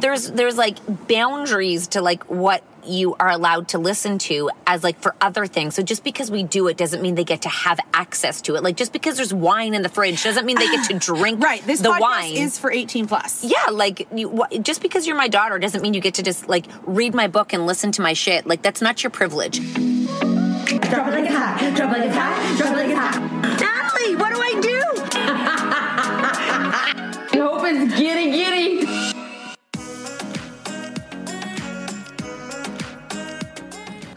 there's there's like boundaries to like what you are allowed to listen to as like for other things. So just because we do it doesn't mean they get to have access to it. Like just because there's wine in the fridge doesn't mean they get to drink right. This the podcast wine. is for 18 plus. yeah, like you, wh- just because you're my daughter doesn't mean you get to just like read my book and listen to my shit. Like that's not your privilege. Drop it like it's hot. Drop it like it's hot. Drop it like it's hot. Natalie, what do I do? I hope it's giddy giddy.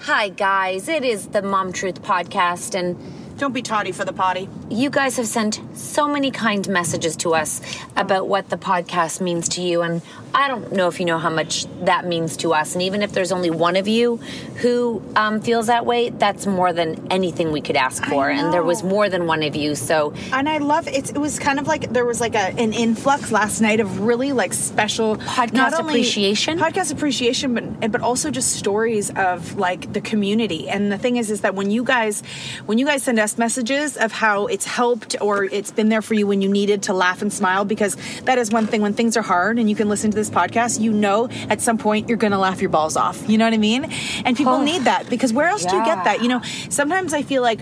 Hi, guys. It is the Mom Truth Podcast, and Don't be toddy for the potty. You guys have sent so many kind messages to us about what the podcast means to you. And I don't know if you know how much that means to us. And even if there's only one of you who um, feels that way, that's more than anything we could ask for. And there was more than one of you. So And I love it. It was kind of like there was like a, an influx last night of really like special Podcast appreciation? podcast appreciation, but but also just stories of like the community. And the thing is, is that when you guys when you guys send us messages of how it's helped or it's been there for you when you needed to laugh and smile, because that is one thing when things are hard and you can listen to this podcast, you know at some point you're gonna laugh your balls off. You know what I mean? And people need that because where else do you get that? You know, sometimes I feel like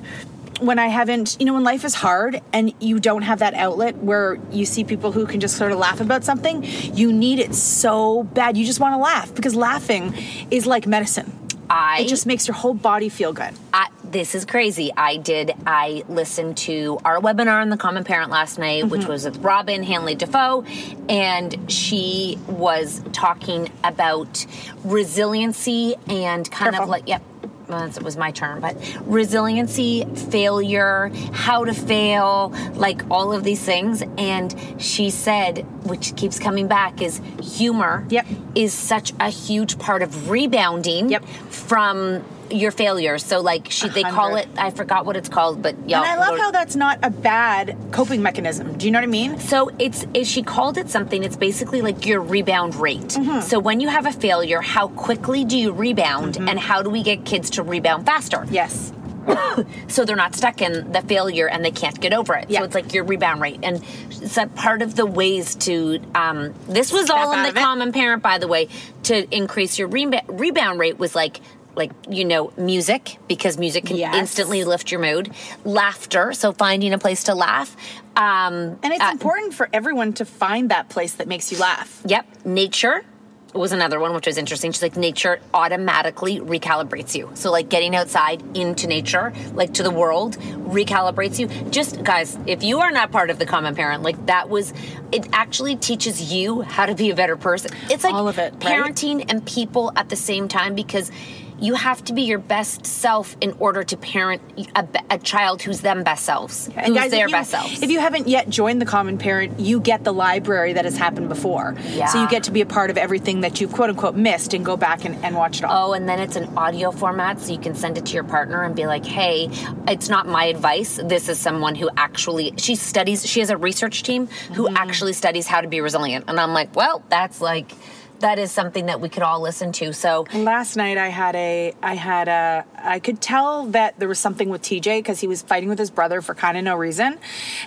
when I haven't, you know, when life is hard and you don't have that outlet where you see people who can just sort of laugh about something, you need it so bad. You just want to laugh because laughing is like medicine. I It just makes your whole body feel good. I, this is crazy. I did. I listened to our webinar on the Common Parent last night, which mm-hmm. was with Robyn Hanley Dafoe, and she was talking about resiliency and kind Careful. of like, yep. Well, it was my turn, but resiliency, failure, how to fail, like all of these things. And she said, which keeps coming back, is humor Yep. is such a huge part of rebounding Yep. from your failures. So like she they call it I forgot what it's called, but yeah. and I love how that's not a bad coping mechanism. Do you know what I mean? so it's it, she called it something. It's basically like your rebound rate. Mm-hmm. So when you have a failure, how quickly do you rebound, and how do we get kids to rebound faster? Yes. so they're not stuck in the failure and they can't get over it. Yeah. So it's like your rebound rate, and it's a part of the ways to. Um, this was all in the common parent, by the way, to increase your reba- rebound rate was like. Like you know, music because music can Yes. instantly lift your mood. Laughter, so finding a place to laugh. Um, And it's uh, important for everyone to find that place that makes you laugh. Yep, nature was another one which was interesting. She's like nature automatically recalibrates you. So like getting outside into nature, like to the world, recalibrates you. Just guys, if you are not part of the common parent, like that was it actually teaches you how to be a better person. It's like All of it, right? parenting and people at the same time because you have to be your best self in order to parent a, a child who's them best selves, And who's guys, their you, best selves. If you haven't yet joined the Common Parent, you get the library that has happened before. Yeah. So you get to be a part of everything that you've quote unquote missed and go back and, and watch it all. Oh, and then it's an audio format, so you can send it to your partner and be like, "Hey, it's not my advice. This is someone who actually she studies. She has a research team who Mm-hmm. actually studies how to be resilient." And I'm like, "Well, that's like, that is something that we could all listen to." So Last night I had a I had a I could tell that there was something with TJ because he was fighting with his brother for kind of no reason,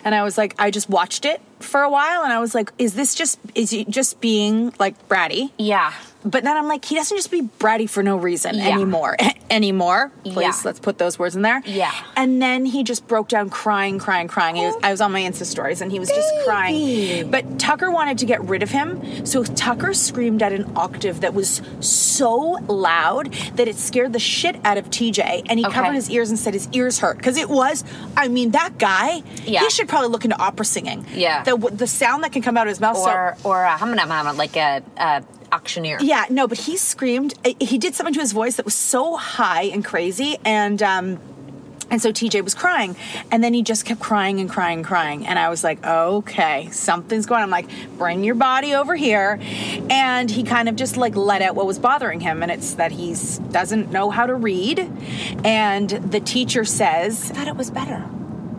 and I was like I just watched it for a while and I was like, is this just is he just being like bratty? yeah, But then I'm like, he doesn't just be bratty for no reason Yeah. anymore. anymore. Please, Yeah. let's put those words in there. Yeah. And then he just broke down crying, crying, crying. He was, I was on my Insta stories and he was just crying. But Tucker wanted to get rid of him. So Tucker screamed at an octave that was so loud that it scared the shit out of TJ. And he Okay. covered his ears and said his ears hurt. Because it was, I mean, that guy, Yeah. he should probably look into opera singing. Yeah. The, the sound that can come out of his mouth. so- or or uh, hum hum hum like a, a auctioneer. yeah, no, but he screamed. eh, He did something to his voice that was so high and crazy, and um, and so TJ was crying, and then he just kept crying and crying and crying, and I was like, okay, something's going. on. I'm like, bring your body over here, and he kind of just like let out what was bothering him, and it's that he doesn't know how to read, and the teacher says, I thought it was better.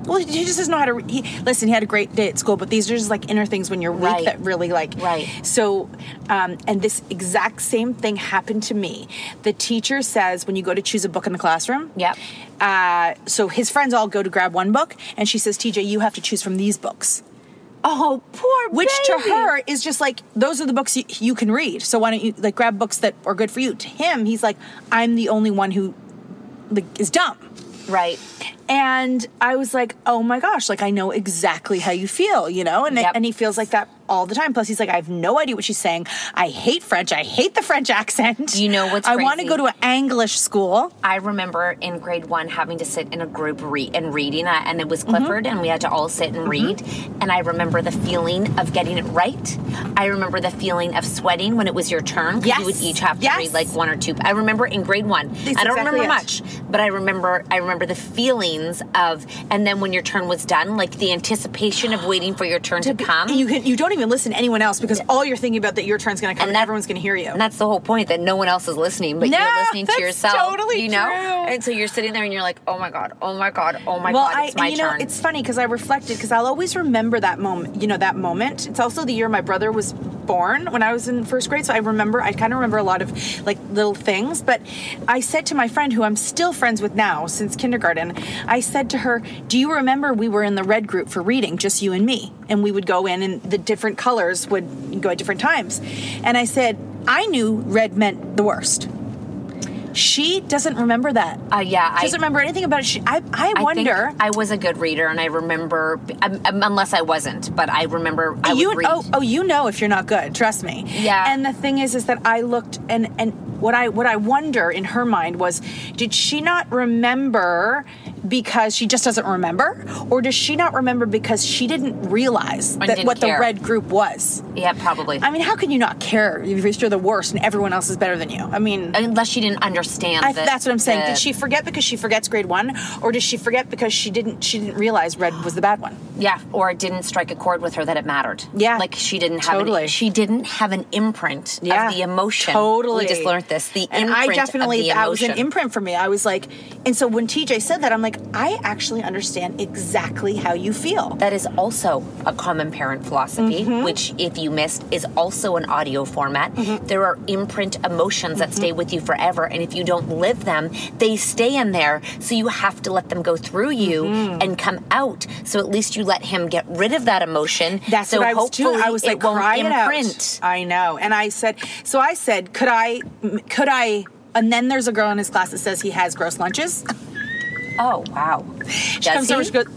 Well, he just doesn't know how to. He, listen, he had a great day at school, but these are just like inner things when you're weak Right. that really like. Right. So, um, and this exact same thing happened to me. The teacher says when you go to choose a book in the classroom. Yep. Uh, so his friends all go to grab one book, and she says, "TJ, you have to choose from these books." Oh, poor Which to her is just like those are the books you, you can read. So why don't you like grab books that are good for you? To him, he's like, I'm the only one who like is dumb. Right. And I was like, oh my gosh, like I know exactly how you feel, you know? And, Yep. and he feels like that all the time. Plus, he's like, I have no idea what she's saying. I hate French. I hate the French accent. You know what's I want to go to an English school. I remember in grade one having to sit in a group re- and reading that, and it was Mm-hmm. Clifford, and we had to all sit and read. And I remember the feeling of getting it right. I remember the feeling of sweating when it was your turn. Yes. You would each have to Yes. read like one or two. I remember in grade one. That's I don't exactly remember it. much, but I remember I remember the feelings of, and then when your turn was done, like the anticipation of waiting for your turn to, come. You can, you don't even listen to anyone else because all you're thinking about that your turn's going to come and, that- everyone's going to hear you. And that's the whole point that no one else is listening, but No, you're listening to yourself. totally you know? true. And so you're sitting there and you're like, oh my God, oh my God, oh my well, God, I, it's my and you know, it's funny because I reflected because I'll always remember that moment. You know, that moment. It's also the year my brother was born when I was in first grade, so I remember. I kind of remember a lot of like little things. But I said to my friend, who I'm still friends with now since kindergarten, I said to her, "Do you remember we were in the red group for reading, just you and me, and we would go in, and the different colors would go at different times?" And I said, "I knew red meant the worst." She doesn't remember that. Uh, yeah, she I- doesn't remember anything about it. She, I, I, I wonder. I was a good reader, and I remember, um, um, unless I wasn't, but I remember I you would read. oh oh you know if you're not good trust me Yeah. and the thing is is that i looked and and what i what i wonder in her mind was did she not remember because she just doesn't remember or does she not remember because she didn't realize that didn't what care. the red group was yeah, probably. i mean how can you not care if you're the worst and everyone else is better than you i mean unless she didn't understand. I, the- that's what I'm saying. the- Did she forget because she forgets grade one, or did she forget because she didn't she didn't realize red was the bad one? Yeah, or it didn't strike a chord with her that it mattered. Yeah. like she didn't have Totally. An, she didn't have an imprint Yeah, of the emotion. Totally. we just learned this. The and I definitely that was an imprint for me. I was like, and so when TJ said that, I'm like, I actually understand exactly how you feel. That is also a common parent philosophy, Mm-hmm. which, if you missed, is also an audio format. Mm-hmm. There are imprint emotions that stay with you forever, and if you don't live them, they stay in there. So you have to let them go through you Mm-hmm. and come out. So at least you let him get rid of that emotion. That's so what I was doing. I was like, it won't cry it out. I know. And I said, so I said, could I, could I? And then there's a girl in his class that says he has gross lunches. Oh wow! She Does comes over, he? she goes,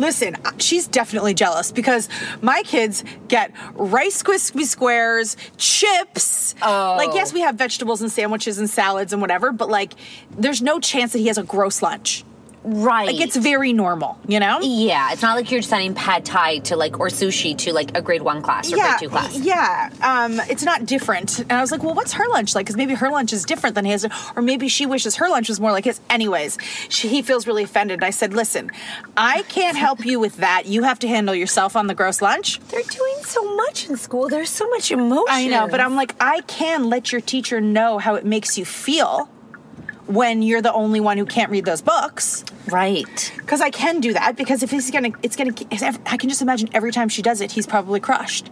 Listen, she's definitely jealous because my kids get Rice Krispie squares, chips. Oh. Like, yes, oh. we have vegetables and sandwiches and salads and whatever, but like, there's no chance that he has a gross lunch. Right. Like, it's very normal, you know? Yeah, it's not like you're sending pad thai to like or sushi to like a grade one class or yeah, grade two class. yeah. Um, it's not different. And I was like, well, what's her lunch like? Because maybe her lunch is different than his, or maybe she wishes her lunch was more like his. Anyways, she, he feels really offended. And I said, listen, I can't help you with that. You have to handle yourself on the gross lunch. They're doing so much in school. There's so much emotion. I know, but I'm like, I can let your teacher know how it makes you feel when you're the only one who can't read those books. right. Because I can do that. Because if he's gonna, it's gonna. I can just imagine every time she does it, he's probably crushed.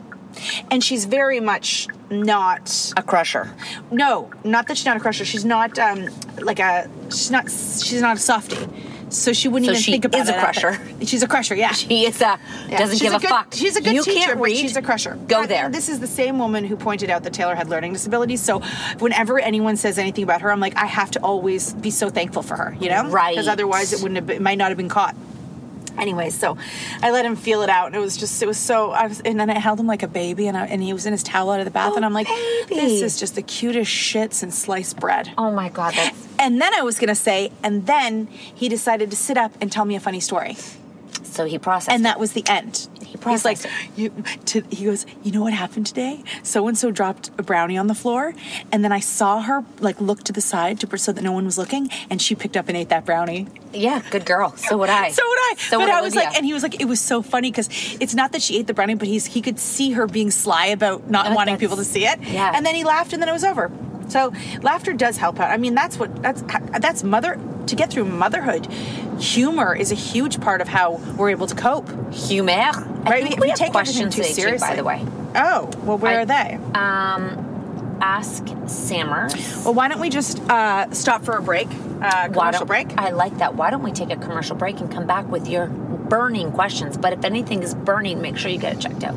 And she's very much not. A crusher. No, not that she's not a crusher. She's not um like a. She's not. She's not a softie. So she wouldn't So even she think about is a it. crusher. She's a crusher. Yeah. She is a Yeah, doesn't she's give a, good- fuck. She's a good you teacher, can't read. she's a crusher. Go But there. This is the same woman who pointed out that Taylor had learning disabilities. So whenever anyone says anything about her, I'm like, I have to always be so thankful for her, you know? Right. Because otherwise, it wouldn't have been, it might not have been caught. Anyway, so I let him feel it out, and it was just, it was so. I was, and then I held him like a baby, and I, and he was in his towel out of the bath, and oh, I'm like, baby. this is just the cutest shit since sliced bread. oh my god, that's And then I was gonna say, and then he decided to sit up and tell me a funny story so he processed. and that was the end. He He's like, processed it. you, to, he goes, you know what happened today? So and so dropped a brownie on the floor, and then I saw her like look to the side to so that no one was looking, and she picked up and ate that brownie. yeah, good girl. So would I. So would I. So but would I was Olivia. like, and he was like, it was so funny because it's not that she ate the brownie, but he's he could see her being sly about not wanting people to see it. yeah. And then he laughed, and then it was over. So laughter does help out. I mean, that's what that's that's mother to get through motherhood. Humor is a huge part of how we're able to cope. humor. I Right? we you take questions too seriously, too, by the way. Oh, well, where I- are they? Um, ask Sammer. Well, why don't we just uh, stop for a break? Uh, commercial break. I like that? Why don't we take a commercial break and come back with your burning questions? But if anything is burning, make sure you get it checked out.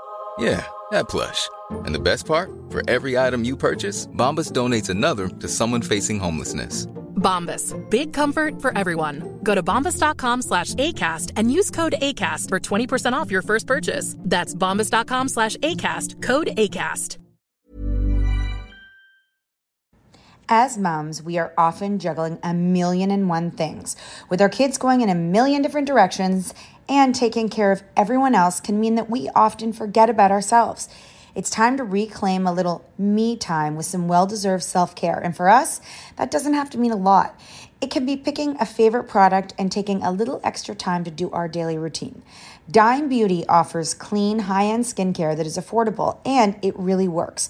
Yeah, that plush. And the best part? For every item you purchase, Bombas donates another to someone facing homelessness. Bombas. Big comfort for everyone. Go to bombas.com slash ACAST and use code ACAST for 20% off your first purchase. That's bombas.com slash ACAST. Code ACAST. As moms, we are often juggling a million and one things. With our kids going in a million different directions and taking care of everyone else can mean that we often forget about ourselves. It's time to reclaim a little me time with some well deserved self care. And for us, that doesn't have to mean a lot. It can be picking a favorite product and taking a little extra time to do our daily routine. Dime Beauty offers clean, high end skincare that is affordable and it really works.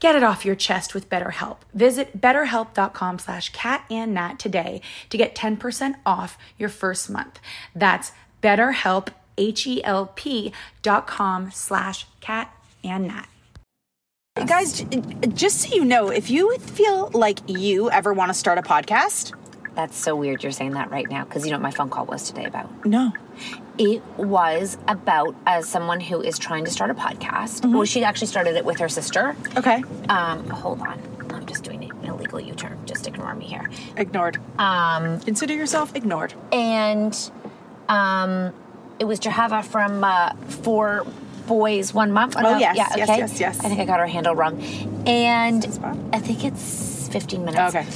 Get it off your chest with BetterHelp. Visit betterhelp.com slash cat and nat today to get 10% off your first month. That's betterhelp, H-E-L-P dot com slash cat and nat. Guys, just so you know, if you feel like you ever want to start a podcast, That's so weird you're saying that right now because you know what my phone call was today about? no. It was about as someone who is trying to start a podcast. Well, she actually started it with her sister. Okay. Um, hold on. I'm just doing an illegal U-turn. Just ignore me here. Ignored. Um, Consider yourself ignored. and um, it was Jahava from uh, Four Boys One Month. Oh, no, yes, yeah, yes, okay. yes, yes. I think I got her handle wrong, and I think it's 15 minutes. Okay.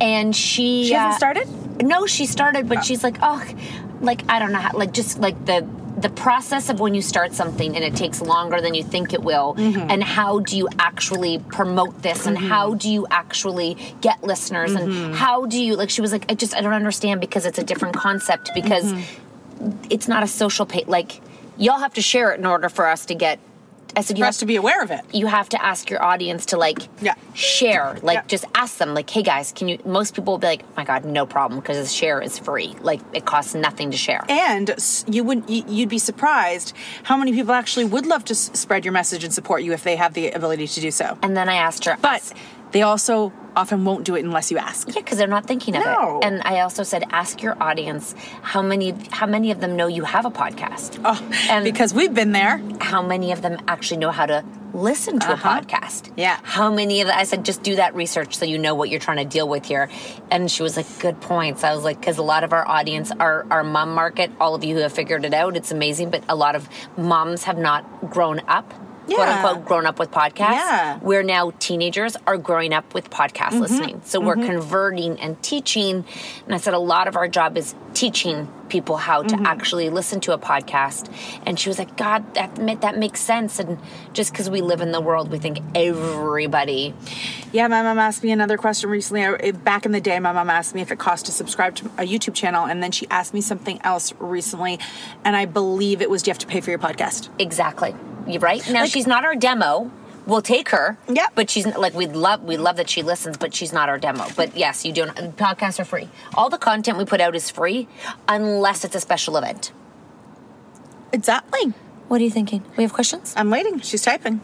And she She hasn't uh, started? No, she started, but she's like, oh, like I don't know, how, like just like the the process of when you start something and it takes longer than you think it will, Mm-hmm. and how do you actually promote this, and how do you actually get listeners, Mm-hmm. and how do you like? She was like, I just I don't understand because it's a different concept because. Mm-hmm. it's not a social page. Like y'all have to share it in order for us to get. I said you have to be aware of it. You have to ask your audience to like Yeah. share. Like Yeah. just ask them. Like, hey guys, can you? Most people will be like, oh my god, no problem, because the share is free. Like it costs nothing to share. And you wouldn't you- you'd be surprised how many people actually would love to s- spread your message and support you if they have the ability to do so. And then I asked her, But they also often won't do it unless you ask. Yeah, because they're not thinking of No. it. And I also said, ask your audience how many how many of them know you have a podcast. Oh, and because we've been there. how many of them actually know how to listen to Uh-huh. a podcast? Yeah. How many of the, I said, just do that research so you know what you're trying to deal with here. And she was like, good points. I was like, because a lot of our audience, our our mom market, all of you who have figured it out, it's amazing. But a lot of moms have not grown up. Quote Yeah. unquote, grown up with podcasts. Yeah. We're now teenagers are growing up with podcast Mm-hmm. listening. So we're converting and teaching. And I said a lot of our job is teaching people how Mm-hmm. to actually listen to a podcast. And she was like, God, that that makes sense. And just because we live in the world, we think everybody. Yeah, my mom asked me another question recently. Back in the day, my mom asked me if it cost to subscribe to a YouTube channel, and then she asked me something else recently, and I believe it was, do you have to pay for your podcast? Exactly. You right now? Like- she's not our demo. We'll take her. Yeah. But she's like we'd love we love that she listens, but she's not our demo. But yes, you don't. Podcasts are free. All the content we put out is free, unless it's a special event. Exactly. What are you thinking? We have questions? I'm waiting. She's typing.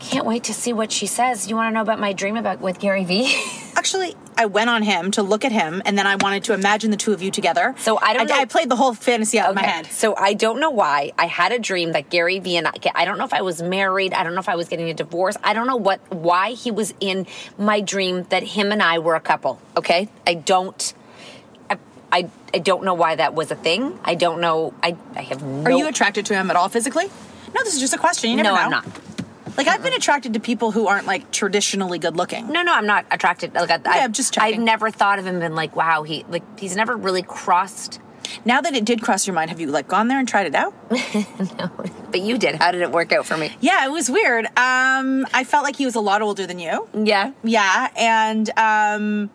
Can't wait to see what she says. You want to know about my dream about with Gary Vee? Actually, I went on him to look at him, and then I wanted to imagine the two of you together. So I don't I, know- I played the whole fantasy out in my head. So I don't know why I had a dream that Gary Vee and I, I don't know if I was married. I don't know if I was getting a divorce. I don't know what why he was in my dream that him and I were a couple. Okay, I don't. I, I, I don't know why that was a thing. I don't know. I, I have no. Are you attracted to him at all physically? No, this is just a question. You never No, know. I'm not. Like I've been attracted to people who aren't like traditionally good looking. No, no, I'm not attracted. Like, I, Yeah, I, I'm just I've never thought of him and been like, wow, he like he's never really crossed. Now that it did cross your mind, have you like gone there and tried it out? No, but you did. How did it work out for me? Yeah, it was weird. Um, I felt like he was a lot older than you. Yeah. Yeah, and um,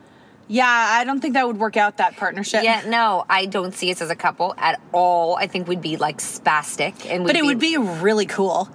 yeah, I don't think that would work out that partnership. Yeah, no, I don't see us as a couple at all. I think we'd be like spastic, and we'd but it would be really cool.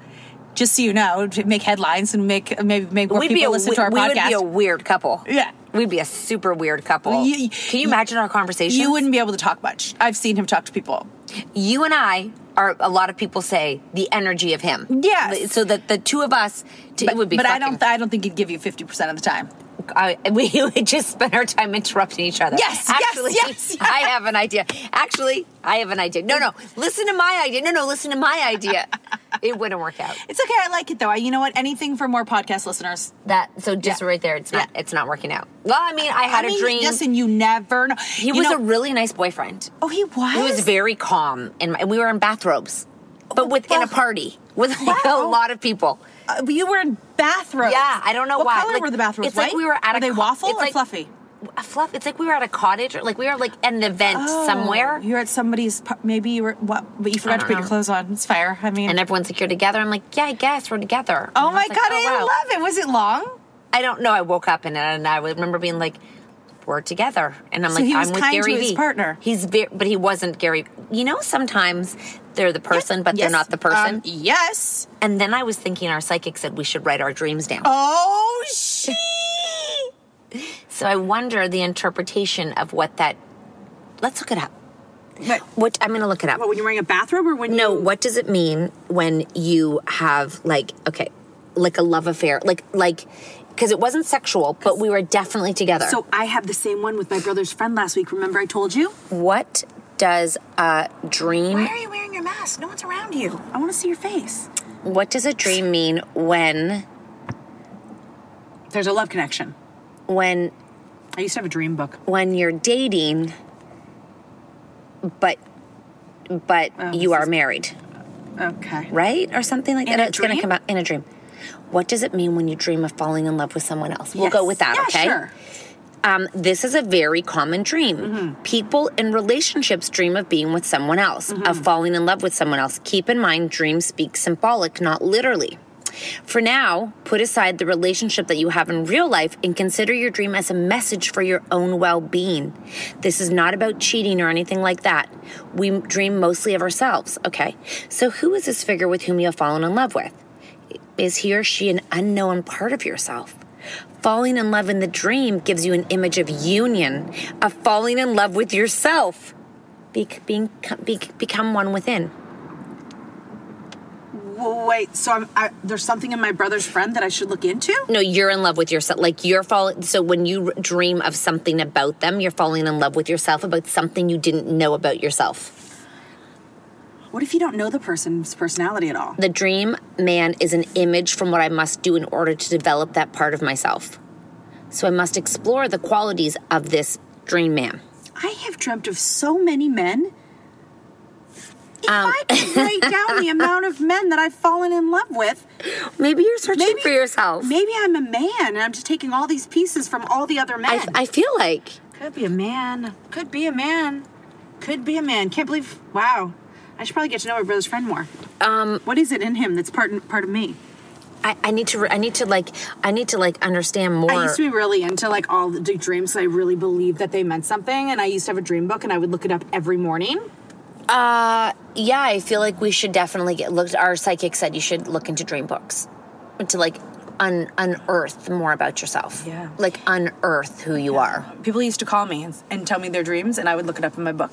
Just so you know, to make headlines and make maybe make more we'd people a, listen to our podcast. we would be a weird couple. Yeah. we'd be a super weird couple. You- Can you imagine our conversation? you wouldn't be able to talk much. I've seen him talk to people. You and I are. A lot of people say the energy of him. Yeah. So that the two of us, t- But, it would be. but I don't. I don't think he'd give you fifty percent of the time. I, we would just spend our time interrupting each other. Yes, yes, actually, yes. I have an idea. Actually, I have an idea. No, no, listen to my idea. No, no, listen to my idea. it wouldn't work out. It's okay. I like it though. I, you know what? Anything for more podcast listeners. That so just Yeah. right there, it's not it's not working out. Well, I mean, I had I mean, a dream. Listen, you never know. he You was know- a really nice boyfriend. Oh, he was. He was very calm, and we were in bathrobes, but oh, within a oh. party with like a lot of people. Uh, you were in bathrobes. Yeah, I don't know what why. color Like, were the bathrobes? it's like White? we were at Are a they co- waffle it's or like- fluffy? A fluff. It's like we were at a cottage, or like we were like at an event Oh, somewhere. You're at somebody's. Maybe you were. What? But you forgot to put your clothes on. It's fire. I mean. and everyone's like, "You're together." I'm like, "Yeah, I guess we're together." oh my was like, god, "Oh, I wow." love it. Was it long? I don't know. I woke up and, and I remember being like, "We're together," and I'm So like, "I'm with Gary to his Vee." partner. He's very, but he wasn't Gary. You know, sometimes they're the person, but Yes. they're not the person. Um, yes. and then I was thinking, our psychic said we should write our dreams down. Oh, she. So I wonder the interpretation of what that. Let's look it up. But What I'm going to look it up. what, when you're wearing a bathrobe or when No, you? what does it mean when you have like okay, like a love affair, like like because it wasn't sexual, but we were definitely together. So I have the same one with my brother's friend last week. Remember I told you? what does a dream? Why are you wearing your mask? No one's around you. I want to see your face. What does a dream mean when There's a love connection. when I used to have a dream book. when you're dating, but but Oh, you this are is- married, Okay. right, or something like In that? a it's going to dream? come out in a dream. What does it mean when you dream of falling in love with someone else? We'll Yes. go with that, Yeah, okay? sure. Um, this is a very common dream. Mm-hmm. People in relationships dream of being with someone else, Mm-hmm. of falling in love with someone else. Keep in mind, dreams speak symbolic, not literally. For now, put aside the relationship that you have in real life and consider your dream as a message for your own well being. This is not about cheating or anything like that. We dream mostly of ourselves. Okay. So who is this figure with whom you have fallen in love with? Is he or she an unknown part of yourself? Falling in love in the dream gives you an image of union, of falling in love with yourself, be, being, be, become one within. Wait, so I'm, I, there's something in my brother's friend that I should look into? No, you're in love with yourself. Like you're falling. So when you dream of something about them, you're falling in love with yourself about something you didn't know about yourself. What if you don't know the person's personality at all? The dream man is an image from what I must do in order to develop that part of myself. So I must explore the qualities of this dream man. I have dreamt of so many men. If Um, I could write down the amount of men that I've fallen in love with, Maybe you're searching for yourself. maybe I'm a man and I'm just taking all these pieces from all the other men. I, I feel like Could be a man. Could be a man. Could be a man. Can't believe. Wow. I should probably get to know my brother's friend more. um, What is it in him that's part part of me? I, I need to. I need to like. I need to like understand more. I used to be really into like all the dreams. I really believed that they meant something, and I used to have a dream book, and I would look it up every morning. Uh, yeah, I feel like we should definitely get looked. Our psychic said you should look into dream books to like un, unearth more about yourself. Yeah. like unearth who you are. People used to call me and, and tell me their dreams, and I would look it up in my book.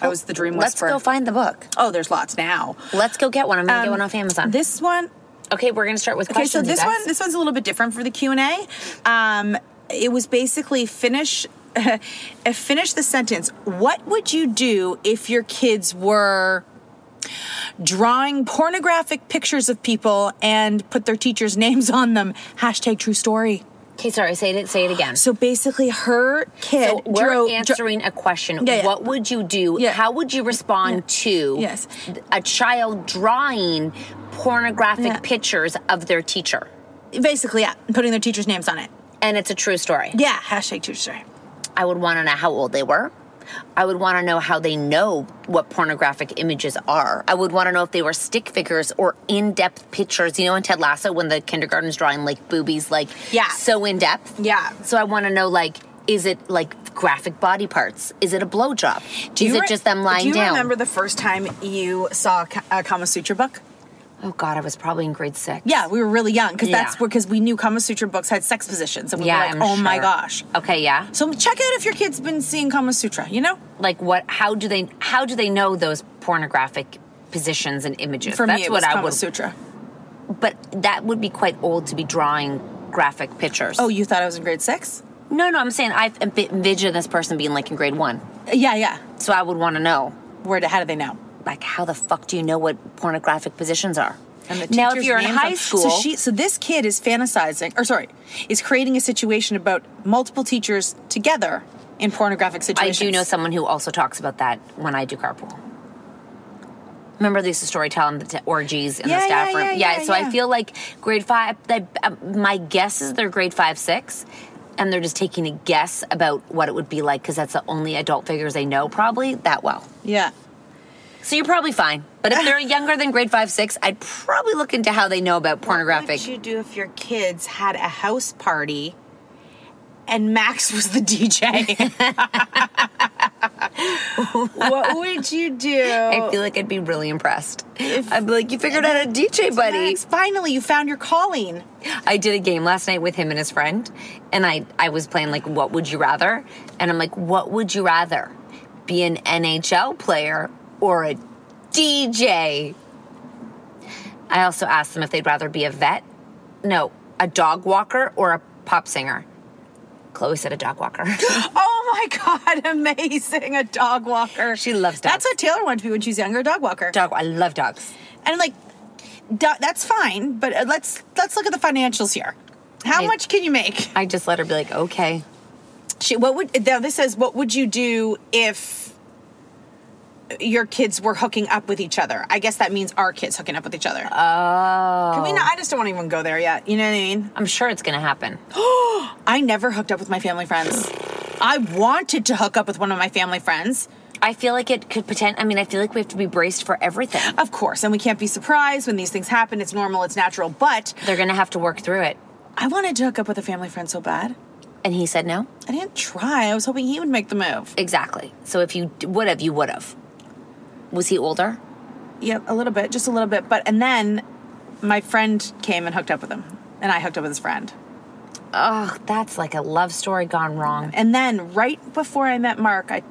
I was the dream Let's whisperer. go find the book. Oh, there's lots now. Let's go get one. I'm gonna get Um, one off Amazon. This one, okay, we're gonna start with okay. So questions. you this guys. one, this one's a little bit different for the Q and A. Um, it was basically finish, finish the sentence. What would you do if your kids were drawing pornographic pictures of people and put their teachers' names on them? Hashtag true story. Okay, sorry. Say it. Say it again. So basically, her kid So we're drew- answering a question. Yeah, yeah. What would you do? Yeah. How would you respond to Yes. a child drawing pornographic pictures of their teacher? basically, yeah, putting their teachers' names on it. And it's a true story. Yeah, hashtag true story. I would want to know how old they were. I would want to know how they know what pornographic images are. I would want to know if they were stick figures or in depth pictures. You know, in Ted Lasso, when the kindergarten's drawing like boobies, like Yeah. so in depth. Yeah. So I want to know like, is it like graphic body parts? Is it a blowjob? Is you it re- just them lying down? Do you down? remember the first time you saw a Kama Sutra book? Oh God, I was probably in grade six. Yeah, we were really young because that's because we knew Kama Sutra books had sex positions, and we Yeah, were like, I'm "Oh my gosh!" Okay, yeah. So check out if your kid's been seeing Kama Sutra. You know, Like what? How do they? How do they know those pornographic positions and images? for That's me, it what was I Kama would. Sutra. But that would be quite old to be drawing graphic pictures. Oh, you thought I was in grade six? no, no. I'm saying I envision this person being like in grade one, Yeah, yeah. so I would want to know, Where? To, How do they know? Like, how the fuck do you know what pornographic positions are? And the now, if you're in high school, so she, so this kid is fantasizing, or sorry, is creating a situation about multiple teachers together in pornographic situations. I do know someone who also talks about that when I do carpool. Remember they used to story tell them the t- orgies in Yeah, the staff yeah, room. yeah, yeah, so. I feel like grade five. I, uh, my guess is they're grade five, six, and they're just taking a guess about what it would be like because that's the only adult figures they know probably that well. Yeah. So you're probably fine. But if they're younger than grade five, six, I'd probably look into how they know about pornographic. What would you do if your kids had a house party and Max was the DJ? what would you do? I feel like I'd be really impressed. I'd be like, you figured out a DJ, buddy. Max, finally, you found your calling. I did a game last night with him and his friend, and I, I was playing like, what would you rather? And I'm like, what would you rather? Be an NHL player or a DJ? I also asked them if they'd rather be a vet, no, a dog walker or a pop singer. Chloe said a dog walker. Oh my God, amazing. A dog walker. She loves dogs. That's what Taylor wanted to be when she was younger, a dog walker. dog, I love dogs. And like, do- that's fine, but uh, let's let's look at the financials here. How I- much can you make? I just let her be like, okay. She, what would now this says what would you do if your kids were hooking up with each other? I guess that means our kids hooking up with each other. Oh. Can we not? I just don't want to even go there yet. You know what I mean? I'm sure it's gonna happen. I never hooked up with my family friends. I wanted to hook up with one of my family friends, I feel like it could pretend. I mean, I feel like we have to be braced for everything. of course, and we can't be surprised when these things happen. It's normal, it's natural. But They're gonna have to work through it. I wanted to hook up with a family friend so bad. And he said no? I didn't try. I was hoping he would make the move. Exactly. So if you would have, you would have. Was he older? Yeah, a little bit, just a little bit. But and then my friend came and hooked up with him, and I hooked up with his friend. Oh, that's like a love story gone wrong. And then right before I met Mark, I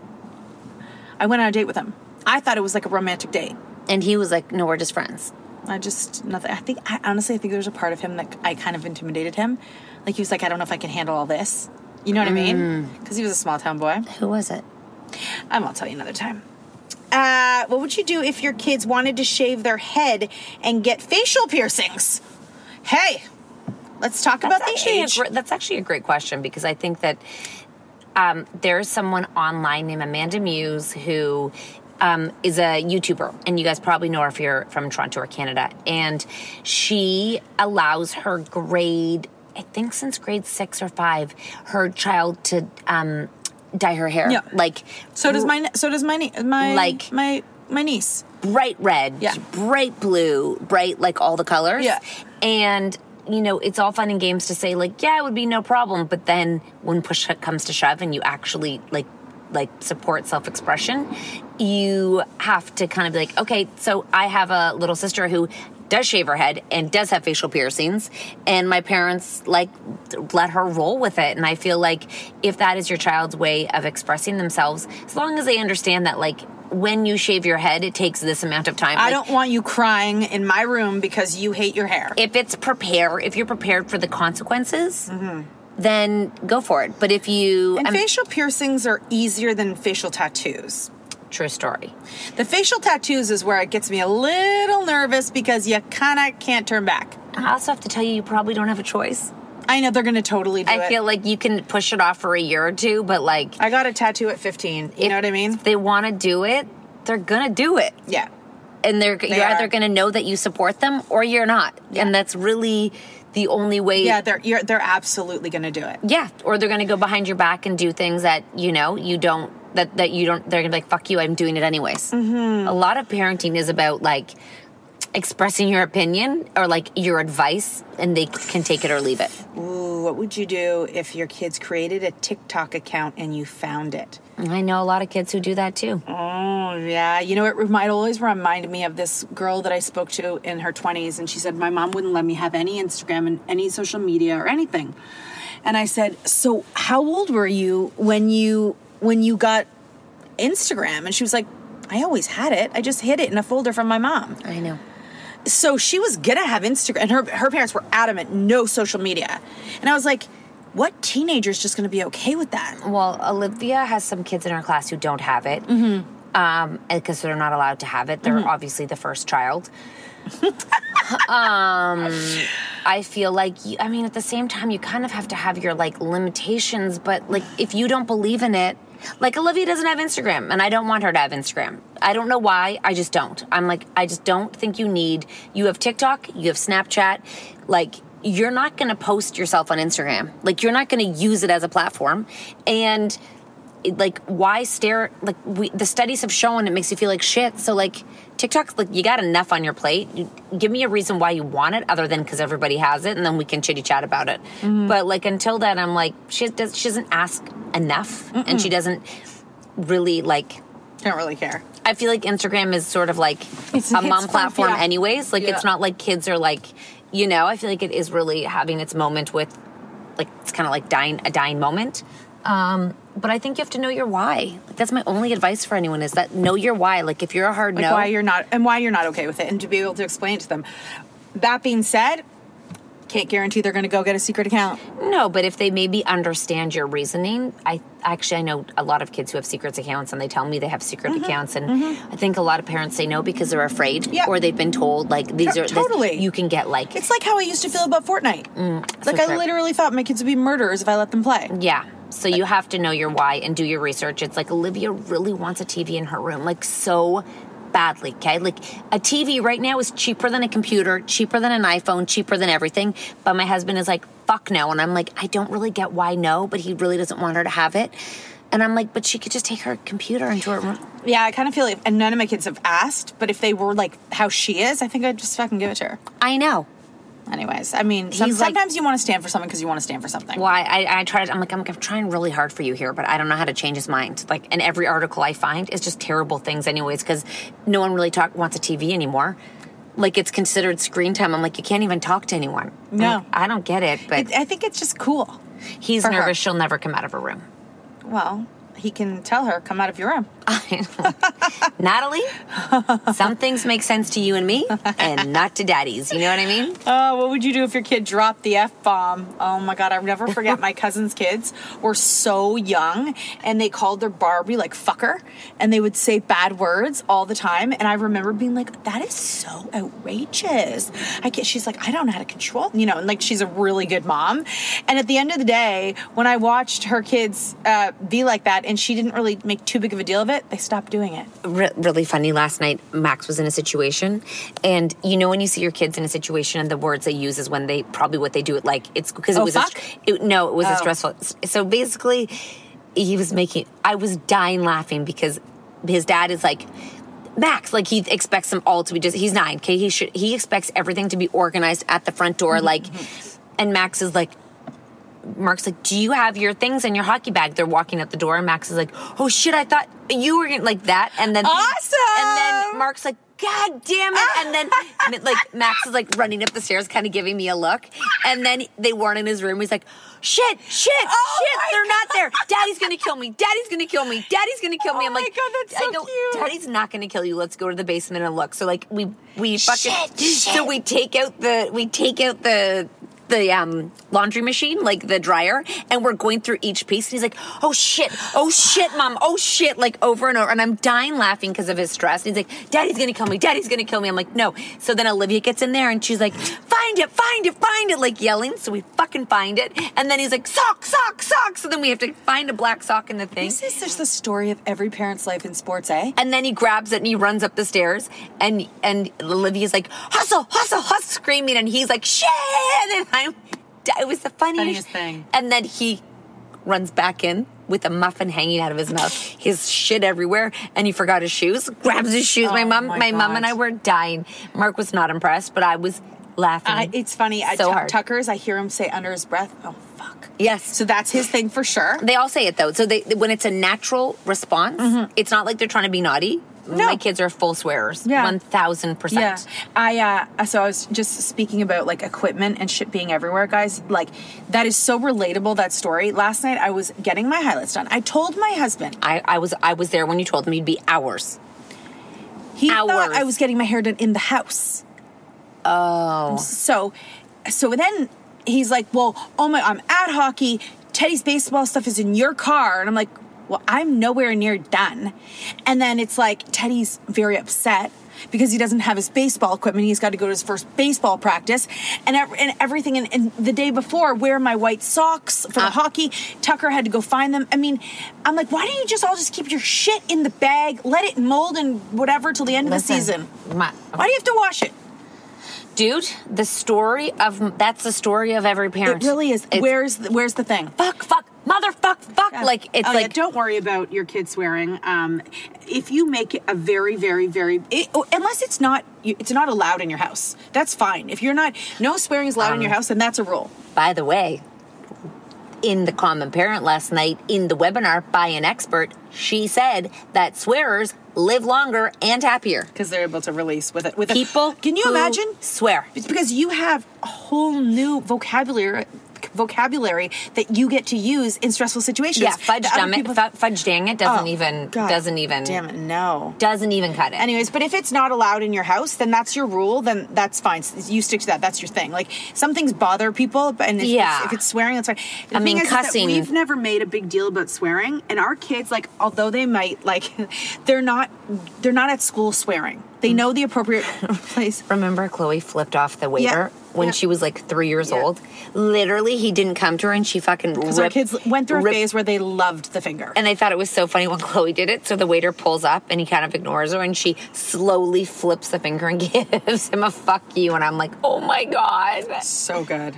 I went on a date with him. I thought it was like a romantic date. And he was like, "No, we're just friends." I just nothing. I think I honestly I think there's a part of him that I kind of intimidated him. Like he was like, I don't know if I can handle all this. You know what I mean? Mm. Because he was a small town boy. Who was it? I won't tell you another time. Uh, what would you do if your kids wanted to shave their head and get facial piercings? Hey, let's talk about the age. Gr- that's actually a great question because I think that um, there's someone online named Amanda Muse who um, is a YouTuber, and you guys probably know her if you're from Toronto or Canada. And she allows her grade, I think since grade six or five, her child to um, dye her hair. Yeah. Like so does my so does my my Like- my my niece. bright red, Yeah. bright blue, bright like all the colors. Yeah. And you know, it's all fun and games to say like, yeah, it would be no problem, but then when push comes to shove and you actually like like support self-expression, you have to kind of be like, okay, so I have a little sister who does shave her head and does have facial piercings and my parents like let her roll with it and i feel like if that is your child's way of expressing themselves as long as they understand that like when you shave your head it takes this amount of time I Like, don't want you crying in my room because you hate your hair. if it's prepare if you're prepared for the consequences mm-hmm. then go for it but if you and facial piercings are easier than facial tattoos. True story The facial tattoos is where it gets me a little nervous because you kind of can't turn back. i also have to tell you you probably don't have a choice I know they're going to totally do i it. feel like you can push it off for a year or two but like I got a tattoo at 15. You know what I mean? if they want to do it they're gonna do it Yeah. and they're They you're are. either going to know that you support them or you're not and that's really the only way Yeah, they're you're, they're absolutely going to do it. yeah or they're going to go behind your back and do things that you know you don't that that you don't they're to be like fuck you i'm doing it anyways Mm-hmm. a lot of parenting is about like expressing your opinion or like your advice and they can take it or leave it Ooh, what would you do if your kids created a TikTok account and you found it? i know a lot of kids who do that too Oh, yeah. You know, it might always remind me of this girl that I spoke to in her 20s, and she said, My mom wouldn't let me have any Instagram and any social media or anything. And I said, So how old were you when you when you got Instagram? And she was like, I always had it. I just hid it in a folder from my mom. i know So she was gonna have Instagram, and her her parents were adamant, no social media. And I was like, what teenager's just gonna be okay with that? Well, Olivia has some kids in her class who don't have it. Mm-hmm. Um, because they're not allowed to have it. They're Mm-hmm. obviously the first child. um, I feel like you, I mean, at the same time, you kind of have to have your like limitations. But like, if you don't believe in it, like Olivia doesn't have Instagram, and I don't want her to have Instagram. I don't know why. I just don't. I'm like, I just don't think you need. You have TikTok. You have Snapchat. Like you're not going to post yourself on Instagram. Like you're not going to use it as a platform. And like why stare like we the studies have shown it makes you feel like shit. So like TikTok like you got enough on your plate. You, give me a reason why you want it other than cuz everybody has it and then we can chitty chat about it. Mm-hmm. But like until then I'm like she does she doesn't ask enough and she doesn't really like Don't really care. I feel like Instagram is sort of like It's- a mom platform, yeah. anyways. Like Yeah. it's not like kids are like, you know. I feel like it is really having its moment with, like it's kind of like dying a dying moment. Um, but I think you have to know your why. Like that's my only advice for anyone is that know your why. Like if you're a hard like no, why you're not and why you're not okay with it and to be able to explain it to them that being said can't guarantee they're going to go get a secret account no. But if they maybe understand your reasoning, I actually I know a lot of kids who have secret accounts and they tell me they have secret accounts, and I think a lot of parents say no because they're afraid Mm-hmm. Or they've been told like these To- are this- totally. you can get like it's like how i used to feel about fortnite like so i true. literally thought my kids would be murderers if i let them play Yeah. So you have to know your why and do your research. It's like Olivia really wants a TV in her room, like so badly, okay? Like a TV right now is cheaper than a computer, cheaper than an iPhone, cheaper than everything. But my husband is like, fuck no. And I'm like, I don't really get why no, but he really doesn't want her to have it. And I'm like, but she could just take her computer into her room. yeah i kind of feel like and none of my kids have asked but if they were like how she is i think i'd just fucking give it to her I know. Anyways, I mean, some, like- sometimes you want to stand for something because you want to stand for something. Well, I, I, I try to, I'm like, I'm, like, I'm trying really hard for you here, but I don't know how to change his mind. Like, and every article I find is just terrible things, anyways, because no one really talk wants a TV anymore. Like, it's considered screen time. I'm like, you can't even talk to anyone. No. like, I don't get it, but It, I think it's just cool. he's for her. nervous she'll never come out of her room. Well, he can tell her, come out of your room. Natalie, some things make sense to you and me, and not to daddies. You know what I mean? Oh, what would you do if your kid dropped the F bomb? Oh my God, I'll never forget my cousin's kids were so young and they called their Barbie like fucker and they would say bad words all the time. And I remember being like, that is so outrageous. I get, she's like, I don't know how to control, you know, and like she's a really good mom. And at the end of the day, when I watched her kids uh, be like that and she didn't really make too big of a deal of it, they stopped doing it. Re- really funny last night max was in a situation and you know when you see your kids in a situation and the words they use is when they probably what they do it like it's because it Oh, was a, it, no it was a Oh. stressful so basically he was making i was dying laughing because his dad is like Max, like he expects them all to be just he's nine, okay? He should he expects everything to be organized at the front door, mm-hmm, like mm-hmm. and Max is like Mark's like, Do you have your things in your hockey bag? They're walking out the door, and Max is like, Oh shit, I thought you were gonna like that. And then Awesome! And then Mark's like, God damn it. And then like Max is like running up the stairs, kind of giving me a look. And then they weren't in his room. He's like, Shit, shit, Oh shit, they're not there. Daddy's gonna kill me. Daddy's gonna kill me. Daddy's gonna kill me. Oh I'm my like, God, that's so I go, cute. Daddy's not gonna kill you. Let's go to the basement and look. So like we we fucking Shit, so we take out the we take out the the um, laundry machine, like the dryer, and we're going through each piece. And he's like, "Oh shit! Oh shit, mom! Oh shit!" Like over and over, and I'm dying laughing because of his stress. And he's like, "Daddy's gonna kill me! Daddy's gonna kill me!" I'm like, "No!" So then Olivia gets in there and she's like, "Find it! Find it! Find it!" Like yelling. So we fucking find it, and then he's like, "Sock! Sock! Sock!" So then we have to find a black sock in the thing. This is just the story of every parent's life in sports, eh? And then he grabs it and he runs up the stairs and and Olivia's like, hustle, hustle, hustle, screaming, and he's like, shit! And I'm, it was the funniest, Funniest thing. And then he runs back in with a muffin hanging out of his mouth, his shit everywhere, and he forgot his shoes. Grabs his shoes. my Oh mom, my my, mom and I were dying. Mark was not impressed, but I was laughing. I, it's funny. I, so Tu- hard. Tucker's, I hear him say under his breath, "Oh fuck." Yes. So that's his thing for sure. They all say it though. So they when it's a natural response, mm-hmm. it's not like they're trying to be naughty. No. My kids are full swearers. Yeah. One thousand Yeah, percent. I uh so I was just speaking about like equipment and shit being everywhere, guys. Like that is so relatable that story. Last night I was getting my highlights done. I told my husband. I, I was I was there when you told him you'd be hours. He thought I was getting my hair done in the house. Oh. So so then he's like, "Well, oh my, I'm at hockey. Teddy's baseball stuff is in your car." And I'm like, "Well, I'm nowhere near done." And then it's like Teddy's very upset because he doesn't have his baseball equipment. He's got to go to his first baseball practice and, and everything. And, and the day before, wear my white socks for the uh. hockey. Tucker had to go find them. I mean, I'm like, why don't you just all just keep your shit in the bag, let it mold and whatever till the end of the season? My- Why do you have to wash it? dude, the story of that's the story of every parent. It really is. It's where's the, where's the thing? fuck, fuck, motherfuck, fuck. Like it's Oh, yeah, like don't worry about your kid swearing. Um, if you make it a very, very, very It, oh, unless it's not you- it's not allowed in your house. That's fine. If you're not no swearing is allowed in your house, then that's a rule. by the way, in the common parent last night in the webinar by an expert, she said that swearers live longer and happier. Because they're able to release with it with People A, can you imagine? swear. It's because you have a whole new vocabulary vocabulary that you get to use in stressful situations. Yeah, fudge dumb it, fu- fudge dang it doesn't Oh, even God doesn't even Damn it, no. doesn't even cut it. Anyways, but if it's not allowed in your house, then that's your rule. Then that's fine. You stick to that. That's your thing. Like some things bother people, but and if, Yeah. it's, if it's swearing, that's fine. The I mean, is, is that cussing- we've We've never made a big deal about swearing, and our kids like although they might like they're not they're not at school swearing they mm. know the appropriate place Remember, Chloe flipped off the waiter when yeah. she was like three years Yeah. old. Literally, he didn't come to her, and she fucking because our kids went through a phase where they loved the finger And I thought it was so funny when Chloe did it. So the waiter pulls up and he kind of ignores her, and she slowly flips the finger and gives him a fuck you. And I'm like, oh my god. so good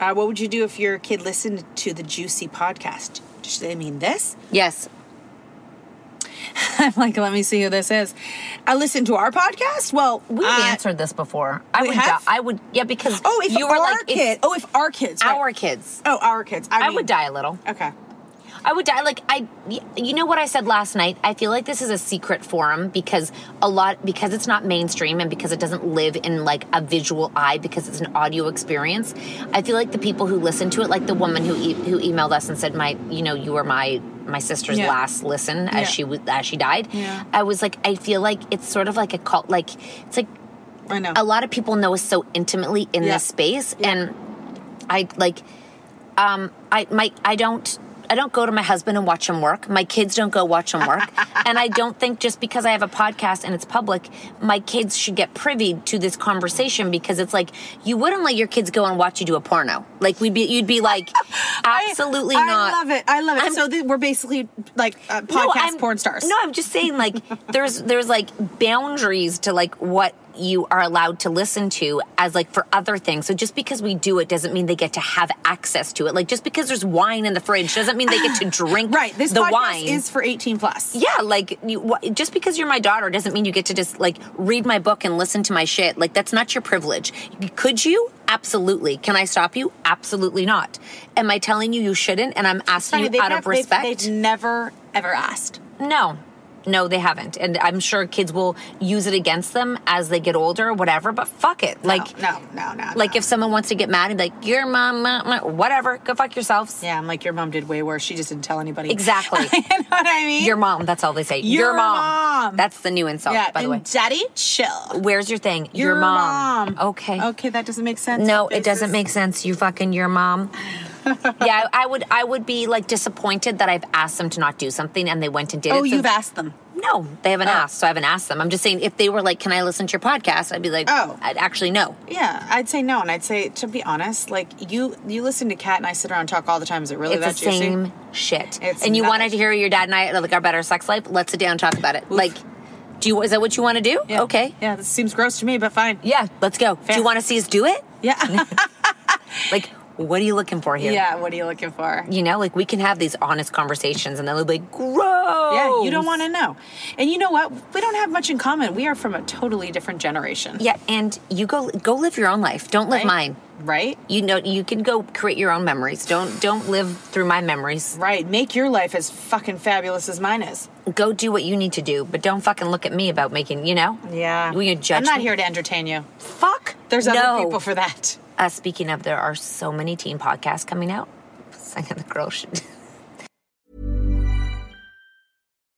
uh, what would you do if your kid listened to the juicy podcast Does they mean this Yes. I'm like, let me see who this is. I listened to our podcast. Well, We've answered this before. I would. have? Die, I would. Yeah, because Oh, if you were our like kid. Oh, if our kids. right. our kids. Oh, our kids. I, I mean- would die a little. Okay. I would die. Like I, you know what I said last night. I feel like this is a secret forum because a lot because it's not mainstream and because it doesn't live in like a visual eye because it's an audio experience. I feel like the people who listen to it, like the woman who e- who emailed us and said, "My, you know, you were my my sister's Yeah. last listen as Yeah. she was as she died." Yeah. I was like, I feel like it's sort of like a cult. Like it's like I know. a lot of people know us so intimately in this space and i like um i my i don't I don't go to my husband and watch him work. My kids don't go watch him work. and I don't think just because I have a podcast and it's public, my kids should get privy to this conversation because it's like you wouldn't let your kids go and watch you do a porno. Like we'd be you'd be like absolutely I, not. I love it. I love it. I'm- so th- we're basically like uh, podcast No, porn stars. No, I'm just saying like there's there's like boundaries to like what you are allowed to listen to as like for other things. So just because we do it doesn't mean they get to have access to it. Like just because there's wine in the fridge doesn't mean they get to drink right. This the wine. is for 18 plus. yeah, like you, just because you're my daughter doesn't mean you get to just like read my book and listen to my shit. Like that's not your privilege. Could you? Absolutely. Can I stop you? Absolutely not. Am I telling you you shouldn't? And I'm asking Funny, you they've out nev- of they've- respect. They've, never ever asked. No. No, they haven't. And I'm sure kids will use it against them as they get older or whatever, but fuck it. Like no, no, no. like no. if someone wants to get mad and be like, your mom, mom, mom," whatever, go fuck yourselves. Yeah, I'm like your mom did way worse. She just didn't tell anybody. Exactly. you know what I mean? Your mom, that's all they say. Your mom. That's the new insult, yeah, by the way. daddy, chill. Where's your thing? Your mom. mom. Okay. Okay, that doesn't make sense. No, This it doesn't is- make sense. You fucking your mom. Yeah, I, would I would be like disappointed that I've asked them to not do something and they went and did it. Oh, So- you've asked them. No, they haven't Oh. asked, so I haven't asked them. I'm just saying if they were like, "Can I listen to your podcast?" I'd be like, Oh. I'd actually no." Yeah, I'd say no, and I'd say to be honest, like you, you listen to Kat and I sit around and talk all the time. Is it really it's that the juicy? same shit. It's and you wanted to hear your dad and I like our better sex life. Let's sit down and talk about it. Like, do you is that what you want to do? Yeah. Okay. Yeah, this seems gross to me, but fine. Yeah, let's go. Do you want to see us do it? Yeah. Like, what are you looking for here? yeah. What are you looking for? You know, like we can have these honest conversations, and then they'll be like, "Gross." Yeah, you don't want to know. And you know what? We don't have much in common. We are from a totally different generation. Yeah, and you go go live your own life. Don't live Right? mine. Right? You know, you can go create your own memories. Don't don't live through my memories. Right. Make your life as fucking fabulous as mine is. Go do what you need to do, but don't fucking look at me about making. You know. Yeah. You judge I'm not me? here to entertain you. Fuck. There's other No. people for that. Uh, speaking of, there are so many teen podcasts coming out. Second, the girl should.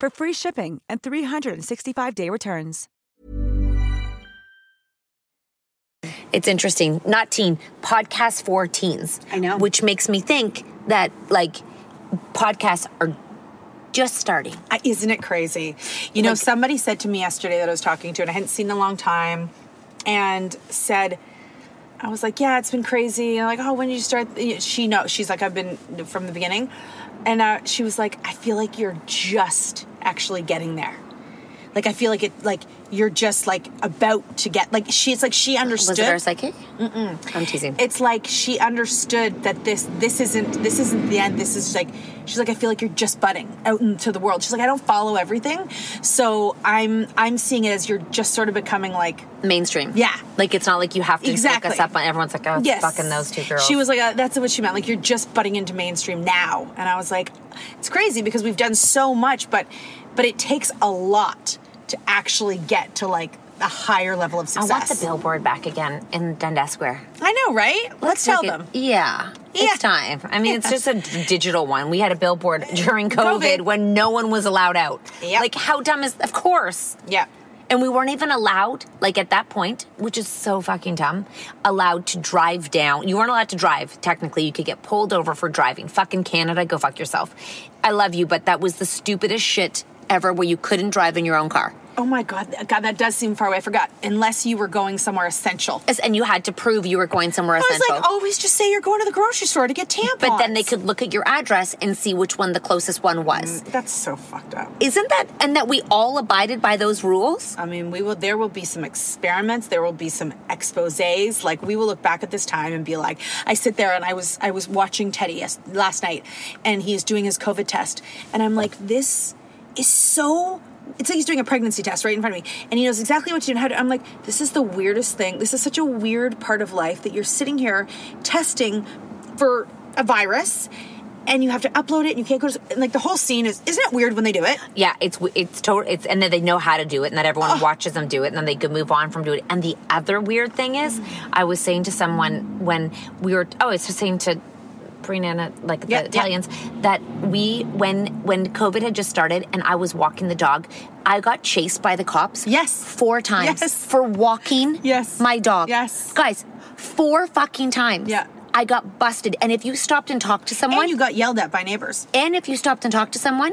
for free shipping and 365-day returns. It's interesting. Not teen, podcast for teens. I know. Which makes me think that like podcasts are just starting. I- Isn't it crazy? You know, somebody said to me yesterday that I was talking to, and I hadn't seen in a long time, and said, I was like, yeah, it's been crazy. And like, oh, when did you start? She knows. She's like, I've been from the beginning. And uh, she was like, I feel like you're just actually getting there. Like I feel like it like you're just like about to get like she it's like she understood. Was it our psychic? Mm-mm. I'm teasing. It's like she understood that this this isn't this isn't the end. This is like she's like I feel like you're just budding out into the world. She's like I don't follow everything, so I'm I'm seeing it as you're just sort of becoming like Mainstream. Yeah. Like it's not like you have to Exactly. look us up on everyone's like, oh, Yes. fucking those two girls. She was like, uh, that's what she meant. Like, you're just butting into mainstream now. And I was like, it's crazy because we've done so much, but but it takes a lot to actually get to like a higher level of success. I want the billboard back again in Dundas Square. I know, right? Let's, tell make it- them. Yeah. It's time. I mean, it's just a d- digital one. We had a billboard during COVID, COVID. when no one was allowed out. Yep. Like, how dumb is, of course. Yeah. And we weren't even allowed, like at that point, which is so fucking dumb, allowed to drive down. You weren't allowed to drive. Technically, you could get pulled over for driving. Fucking Canada, go fuck yourself. I love you, but that was the stupidest shit ever where you couldn't drive in your own car. Oh my God. God, that does seem far away. I forgot. Unless you were going somewhere essential. Yes, And you had to prove you were going somewhere essential. I was like, always just say you're going to the grocery store to get tampons. But then they could look at your address and see which one the closest one was. Mm, that's so fucked up. Isn't that and that we all abided by those rules? I mean, we will. There will be some experiments. There will be some exposés. Like we will look back at this time and be like, I sit there and I was I was watching Teddy last night, and he's doing his COVID test, and I'm like, this is so. It's like he's doing a pregnancy test right in front of me, and he knows exactly what to do. And how to, I'm like, this is the weirdest thing. This is such a weird part of life that you're sitting here testing for a virus. And you have to upload it, and you can't go to and like the whole scene is. Isn't it weird when they do it? Yeah, it's it's total. It's and then they know how to do it, and then everyone watches them do it, and then they can move on from doing it. And the other weird thing is, I was saying to someone when we were. Oh, it's was saying to Brina and uh, like the. Italians that we when when COVID had just started, and I was walking the dog, I got chased by the cops. Yes, four times. Yes. for walking. Yes. my dog. Yes. guys, four fucking times. Yeah. I got busted, and if you stopped and talked to someone, And you got yelled at by neighbors. and if you stopped and talked to someone,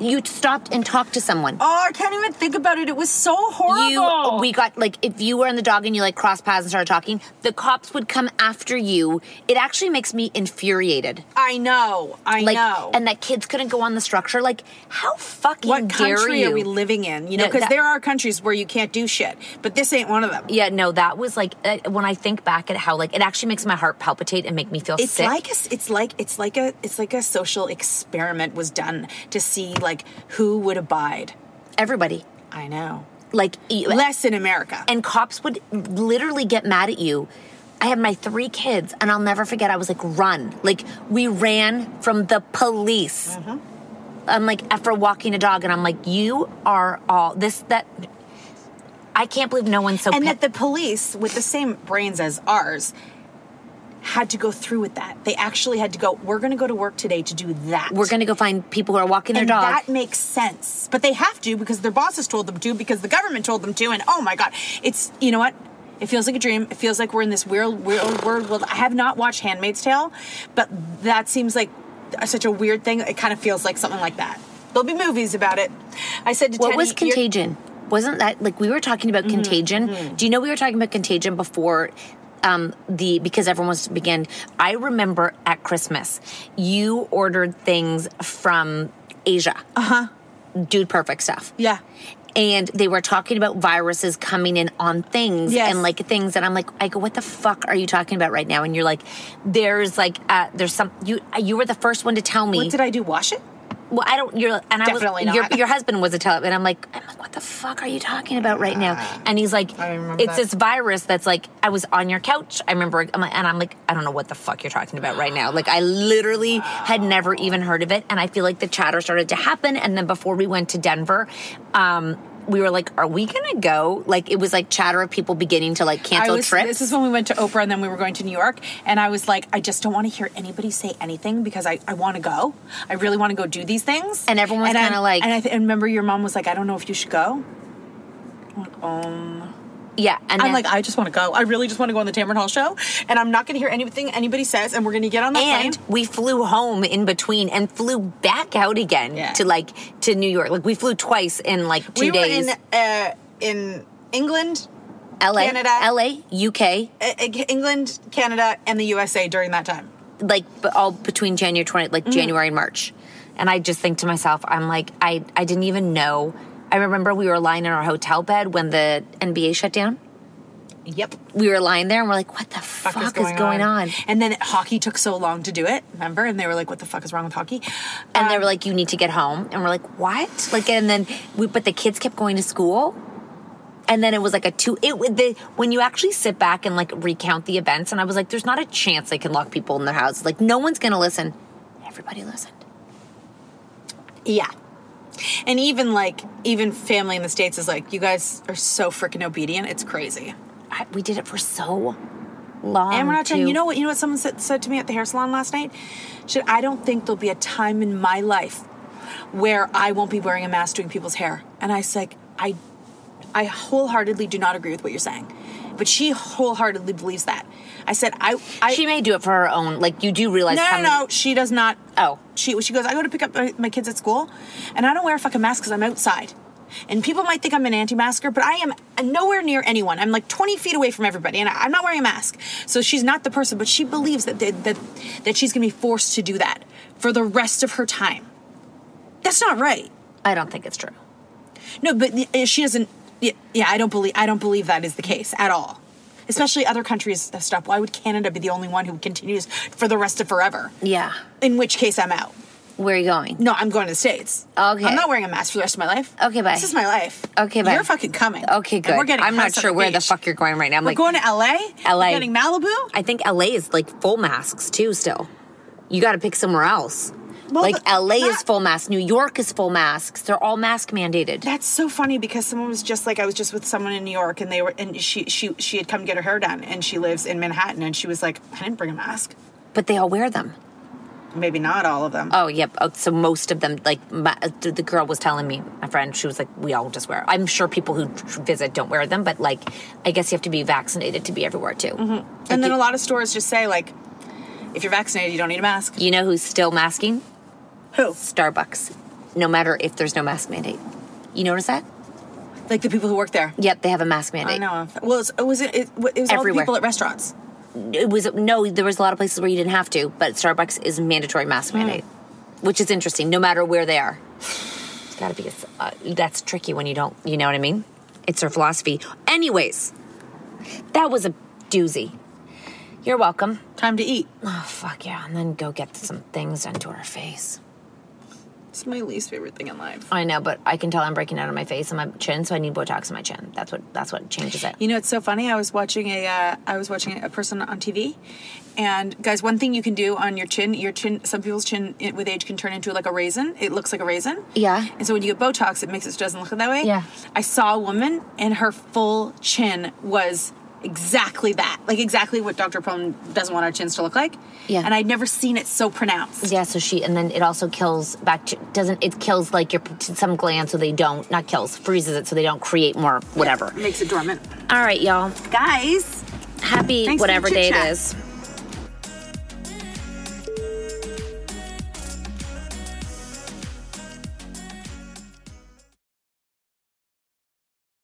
you stopped and talked to someone. Oh, I can't even think about it. It was so horrible. You, we got like if you were in the dog and you like cross paths and started talking, the cops would come after you. It actually makes me infuriated. I know. I like, know. and that kids couldn't go on the structure. Like, how fucking what country you? are we living in? You know, because that- there are countries where you can't do shit, but this ain't one of them. Yeah, no, that was like uh, when I think back at how like it actually makes my heart palpitate and make me feel It's sick. like a, it's like it's like a it's like a social experiment was done to see like who would abide. Everybody. I know. Like Less in America. and cops would literally get mad at you. I had my three kids, and I'll never forget. I was like, "Run!" Like we ran from the police. Mm-hmm. I'm like after walking a dog, and I'm like, "You are all this that." I can't believe no one's so. and pa- that the police, with the same brains as ours, had to go through with that. They actually had to go. We're going to go to work today to do that. we're gonna go find people who are walking their and dog. that makes sense. But they have to because their bosses told them to, because the government told them to, and oh my god, it's you know what? It feels like a dream. It feels like we're in this weird, weird world. I have not watched *Handmaid's Tale*, but that seems like such a weird thing. It kind of feels like something like that. There'll be movies about it. I said to what Teddy, was Contagion? Wasn't that like we were talking about Mm-hmm, Contagion? Do you know we were talking about Contagion before? Um, the because everyone was began. I remember at Christmas, you ordered things from Asia. Uh huh. Dude, perfect stuff. Yeah. And they were talking about viruses coming in on things Yes. and like things, and I'm like, I go, what the fuck are you talking about right now? And you're like, there's like, uh, there's some you you were the first one to tell me. What did I do? Wash it? Well, I don't. You're and Definitely I was. Your, your husband was a tele, and I'm like, I'm like, the fuck are you talking about right now? And he's like, it's that. this virus that's like, I was on your couch. I remember, and I'm like, I don't know what the fuck you're talking about right now. Like, I literally had never even heard of it, and I feel like the chatter started to happen, and then before we went to Denver, um, we were like, are we gonna go? Like, it was like chatter of people beginning to like cancel was, trips. This is when we went to Oprah and then we were going to New York. And I was like, I just don't want to hear anybody say anything because I, I want to go. I really want to go do these things. And everyone was I- kinda like- And I th- and remember your mom was like, I don't know if you should go. Like, um. Yeah, and I'm then- like, I just want to go. I really just want to go on the Tamron Hall show. And I'm not going to hear anything anybody says. And we're going to get on that and plane. we flew home in between and flew back out again Yeah. to like to New York. Like we flew twice in like two we days. were in, uh, in England, LA, Canada. LA, UK, uh, England, Canada, and the USA during that time. like all between January 20 Mm-hmm. like January and March. And I just think to myself, I'm like I I didn't even know I remember we were lying in our hotel bed when the NBA shut down. Yep. We were lying there and we're like, what the fuck, is going, on? And then hockey took so long to do it, remember? And they were like, what the fuck is wrong with hockey? And they were um, like, you need to get home. And we're like, what? Like, and then we, but the kids kept going to school. And then it was like a two, it, would the, when you actually sit back and like recount the events, and I was like, there's not a chance they can lock people in their houses. Like, no one's going to listen. Everybody listened. Yeah. And even like, even family in the States is like, you guys are so freaking obedient. It's crazy. I, we did it for so long. And we're not trying. You know what? You know what someone said, said to me at the hair salon last night? Should I don't think there'll be a time in my life where I won't be wearing a mask doing people's hair. And I was like, I, I wholeheartedly do not agree with what you're saying, but she wholeheartedly believes that. I said, I, I she may do it for her own. Like, you do realize no, no, many- no, she does not. Oh, she she goes. I go to pick up my, my kids at school, and I don't wear a fucking mask because I'm outside. And people might think I'm an anti-masker, but I am nowhere near anyone. I'm like 20 feet away from everybody, and I- I'm not wearing a mask. So she's not the person, but she believes that that that, that she's gonna be forced to do that for the rest of her time. That's not right. I don't think it's true. No, but uh, she doesn't. Yeah, yeah, I don't believe. I don't believe that is the case at all. Especially other countries have stopped. Why would Canada be the only one who continues for the rest of forever? Yeah. In which case, I'm out. Where are you going? No, I'm going to the States. Okay. I'm not wearing a mask for the rest of my life. Okay, bye. This is my life. Okay, bye. You're fucking coming. Okay, And good. we're getting I'm not sure where the fuck you're going right now. I'm We're like, going to LA. LA. We're getting Malibu. I think LA is like full masks too. Still, you got to pick somewhere else. Well, like the- LA is full mask. New York is full masks. They're all mask mandated. That's so funny because someone was just like I was just with someone in New York and they were and she she she had come to get her hair done and she lives in Manhattan and she was like I didn't bring a mask. But they all wear them. Maybe not all of them. Oh, yep. Oh, so most of them, like ma- the girl was telling me, my friend, she was like, we all just wear. I'm sure people who visit don't wear them, but like, I guess you have to be vaccinated to be everywhere too. Mm-hmm. And then a lot of stores just say like, if you're vaccinated, you don't need a mask. You know who's still masking? Who? Starbucks. No matter if there's no mask mandate. You notice that? Like the people who work there. Yep, they have a mask mandate. I know. Well, it was it, it was all the people at restaurants. It was no. There was a lot of places where you didn't have to, but Starbucks is mandatory mask Hmm. mandate, which is interesting. No matter where they are, it's got to be. Uh, that's tricky when you don't. You know what I mean? It's their philosophy. Anyways, that was a doozy. You're welcome. Time to eat. Oh fuck yeah! And then go get some things done to our face. It's my least favorite thing in life. I know, but I can tell I'm breaking out on my face and my chin, so I need Botox in my chin. That's what. That's what changes it. You know, it's so funny. I was watching a uh, I was watching a person on TV, and guys, one thing you can do on your chin, your chin, some people's chin i- with age can turn into like a raisin. It looks like a raisin. Yeah. And so when you get Botox, it makes it doesn't look that way. Yeah. I saw a woman, and her full chin was exactly that, like exactly what Dr. Pone doesn't want our chins to look like. Yeah. And I'd never seen it so pronounced. Yeah, so she and then it also kills back doesn't it kills like your some glands so they don't not kills freezes it so they don't create more whatever. Makes it dormant. All right, y'all. Guys, Happy Thanks whatever day it is.